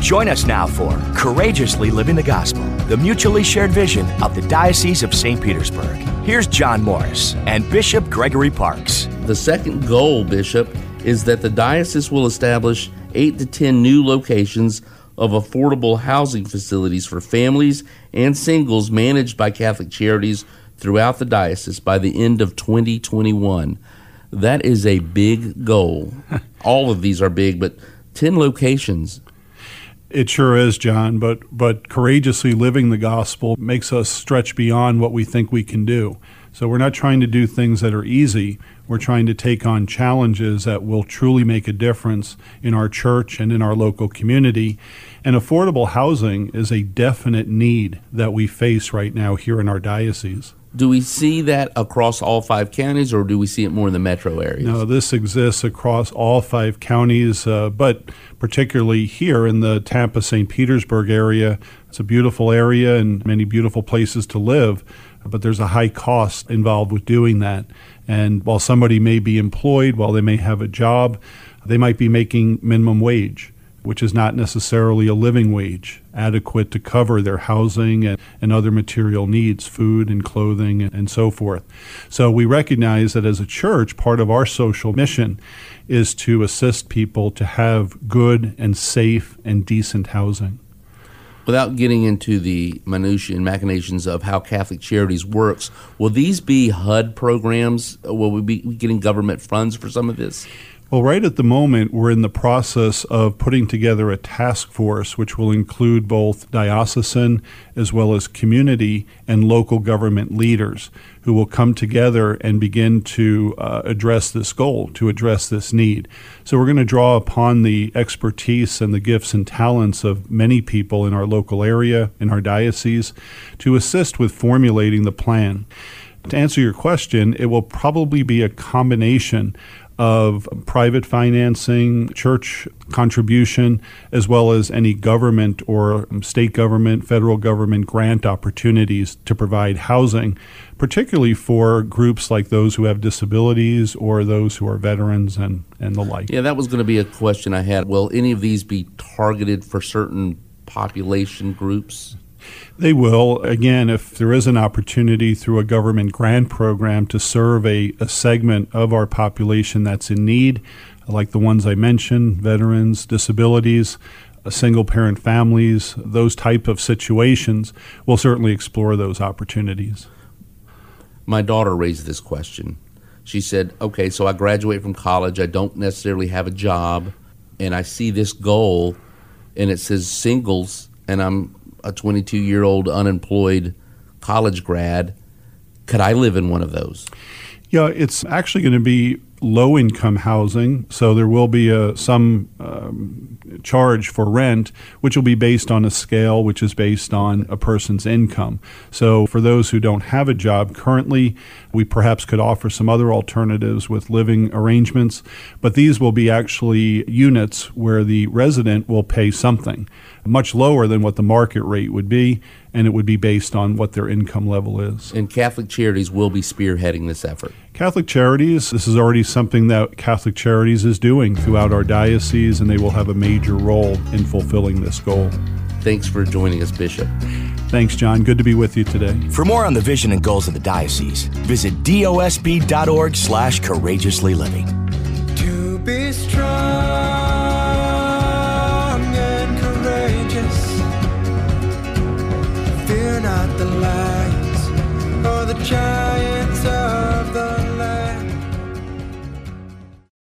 Join us now for Courageously Living the Gospel, the mutually shared vision of the Diocese of St. Petersburg. Here's John Morris and Bishop Gregory Parkes. The second goal, Bishop, is that the diocese will establish 8 to 10 new locations of affordable housing facilities for families and singles managed by Catholic Charities throughout the diocese by the end of 2021. That is a big goal. All of these are big, but 10 locations. It sure is, John, but but courageously living the gospel makes us stretch beyond what we think we can do. So we're not trying to do things that are easy. We're trying to take on challenges that will truly make a difference in our church and in our local community. And affordable housing is a definite need that we face right now here in our diocese. Do we see that across all five counties, or do we see it more in the metro areas? No, this exists across all five counties, uh, but particularly here in the Tampa St. Petersburg area. It's a beautiful area and many beautiful places to live, but there's a high cost involved with doing that. And while somebody may be employed, while they may have a job, they might be making minimum wage which is not necessarily a living wage, adequate to cover their housing and, and other material needs, food and clothing and, and so forth. So we recognize that as a church, part of our social mission is to assist people to have good and safe and decent housing. Without getting into the minutiae and machinations of how Catholic Charities works, will these be HUD programs? Will we be getting government funds for some of this? Well, right at the moment, we're in the process of putting together a task force which will include both diocesan as well as community and local government leaders who will come together and begin to uh, address this goal, to address this need. So, we're going to draw upon the expertise and the gifts and talents of many people in our local area, in our diocese, to assist with formulating the plan. To answer your question, it will probably be a combination of private financing, church contribution, as well as any government or state government, federal government grant opportunities to provide housing, particularly for groups like those who have disabilities or those who are veterans and, and the like. Yeah, that was going to be a question I had. Will any of these be targeted for certain population groups? They will. Again, if there is an opportunity through a government grant program to serve a, a segment of our population that's in need, like the ones I mentioned veterans, disabilities, uh, single parent families, those type of situations, we'll certainly explore those opportunities. My daughter raised this question. She said, Okay, so I graduate from college, I don't necessarily have a job, and I see this goal, and it says singles, and I'm a 22 year old unemployed college grad. Could I live in one of those? Yeah, it's actually going to be low income housing, so there will be a, some um, charge for rent, which will be based on a scale which is based on a person's income. So, for those who don't have a job currently, we perhaps could offer some other alternatives with living arrangements, but these will be actually units where the resident will pay something much lower than what the market rate would be, and it would be based on what their income level is. And Catholic Charities will be spearheading this effort. Catholic Charities, this is already something that Catholic Charities is doing throughout our diocese, and they will have a major role in fulfilling this goal. Thanks for joining us, Bishop. Thanks, John. Good to be with you today. For more on the vision and goals of the diocese, visit dosp.org slash courageously living. To be strong. And courageous, fear not the lions or the giants